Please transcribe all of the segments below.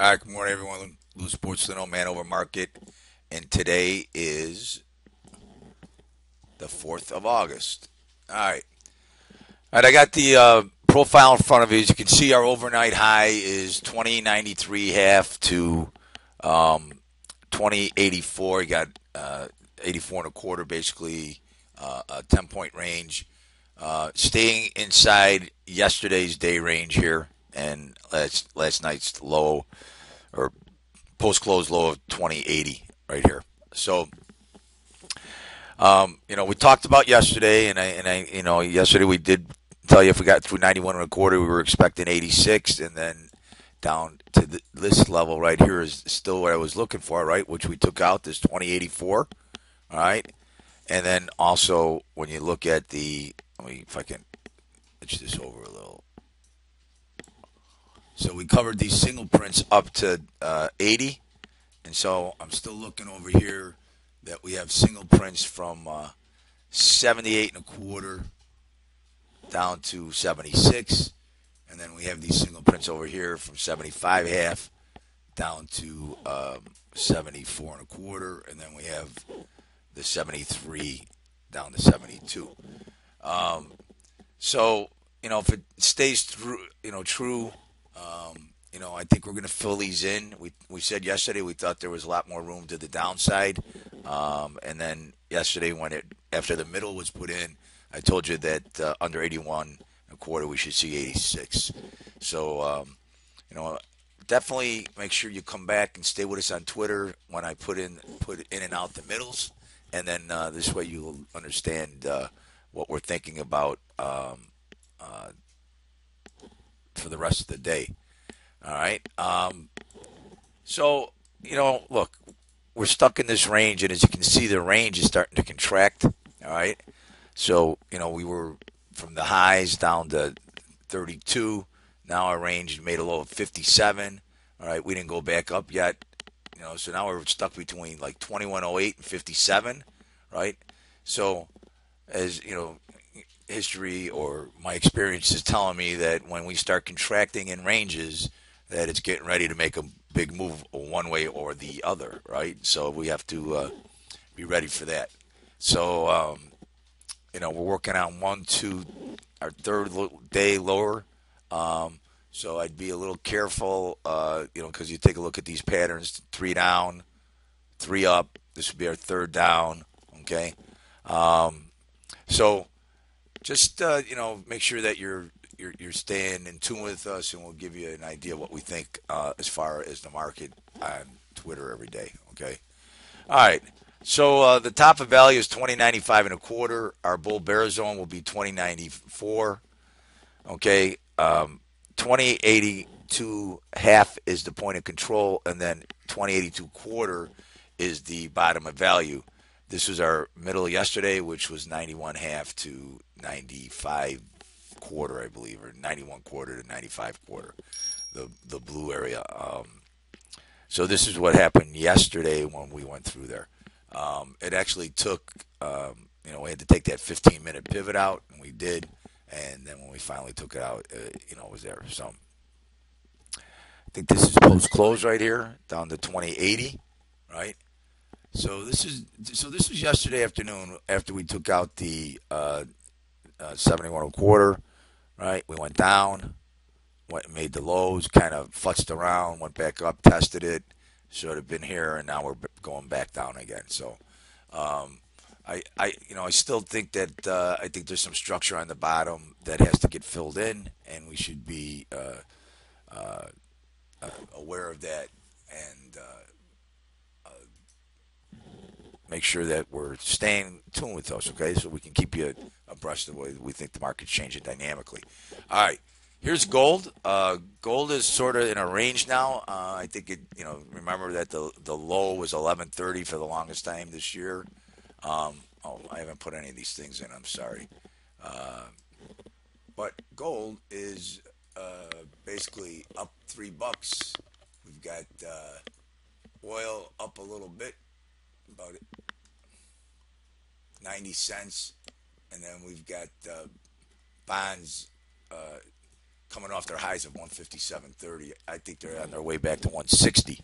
All right, good morning, everyone. Lou Sports Lino, Man Over Market, and today is the 4th of August. All right. All right, I got the uh, profile in front of you. As you can see, our overnight high is 2093 half to um, 2084. You got uh, 84 and a quarter, basically uh, a 10 point range. Uh, staying inside yesterday's day range here and last last night's low or post close low of 2080 right here. So, um, you know, we talked about yesterday, and I and I, you know, yesterday we did tell you if we got through 91 and a quarter, we were expecting 86, and then down to the, this level right here is still what I was looking for, right? Which we took out this 2084, all right, and then also when you look at the, let me if I can pitch this over a little. So we covered these single prints up to uh, 80, and so I'm still looking over here that we have single prints from uh, 78 and a quarter down to 76, and then we have these single prints over here from 75 half down to um, 74 and a quarter, and then we have the 73 down to 72. Um, so you know if it stays through, you know, true um, you know, I think we're going to fill these in. We we said yesterday we thought there was a lot more room to the downside, um, and then yesterday when it after the middle was put in, I told you that uh, under 81 a quarter we should see 86. So um, you know, definitely make sure you come back and stay with us on Twitter when I put in put in and out the middles, and then uh, this way you'll understand uh, what we're thinking about um, uh, for the rest of the day. All right. Um, so, you know, look, we're stuck in this range, and as you can see, the range is starting to contract. All right. So, you know, we were from the highs down to 32. Now our range made a low of 57. All right. We didn't go back up yet. You know, so now we're stuck between like 2108 and 57. Right. So, as you know, history or my experience is telling me that when we start contracting in ranges, that it's getting ready to make a big move one way or the other, right? So we have to uh, be ready for that. So, um, you know, we're working on one, two, our third day lower. Um, so I'd be a little careful, uh, you know, because you take a look at these patterns: three down, three up. This would be our third down. Okay. Um, so just uh, you know make sure that you're, you're you're staying in tune with us, and we'll give you an idea what we think uh, as far as the market on Twitter every day. Okay. All right. So uh, the top of value is twenty ninety five and a quarter. Our bull bear zone will be twenty ninety four. Okay. Um, twenty eighty two half is the point of control, and then twenty eighty two quarter is the bottom of value. This was our middle yesterday, which was 91 half to 95 quarter, I believe, or 91 quarter to 95 quarter, the the blue area. Um, so this is what happened yesterday when we went through there. Um, it actually took, um, you know, we had to take that 15 minute pivot out, and we did. And then when we finally took it out, uh, you know, it was there. So I think this is post close right here, down to 2080, right? So this is so this was yesterday afternoon after we took out the uh, uh, 71 and a quarter, right? We went down, went made the lows, kind of futzed around, went back up, tested it, should have been here, and now we're going back down again. So, um, I, I, you know, I still think that uh, I think there's some structure on the bottom that has to get filled in, and we should be uh, uh, uh aware of that and make sure that we're staying tuned with us, okay? So we can keep you abreast of the way we think the market's changing dynamically. All right. Here's gold. Uh, gold is sort of in a range now. Uh, I think it, you know, remember that the the low was 1130 for the longest time this year. Um, oh, I haven't put any of these things in. I'm sorry. Uh, but gold is uh, basically up three bucks. We've got uh, oil up a little bit, about 90 cents. And then we've got uh, bonds uh, coming off their highs of 157.30. I think they're on their way back to 160.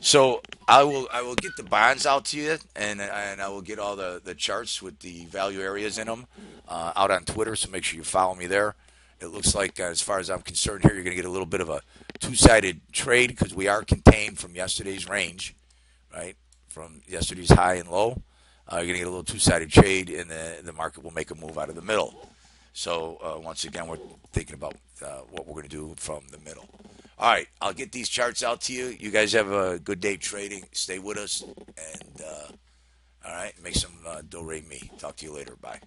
So I will I will get the bonds out to you, and and I will get all the, the charts with the value areas in them uh, out on Twitter. So make sure you follow me there. It looks like, uh, as far as I'm concerned, here you're going to get a little bit of a two-sided trade because we are contained from yesterday's range, right? From yesterday's high and low, uh, you're going to get a little two-sided trade, and the the market will make a move out of the middle. So uh, once again, we're thinking about uh, what we're going to do from the middle. All right, I'll get these charts out to you. You guys have a good day trading. Stay with us, and uh, all right, make some uh, do re mi. Talk to you later. Bye.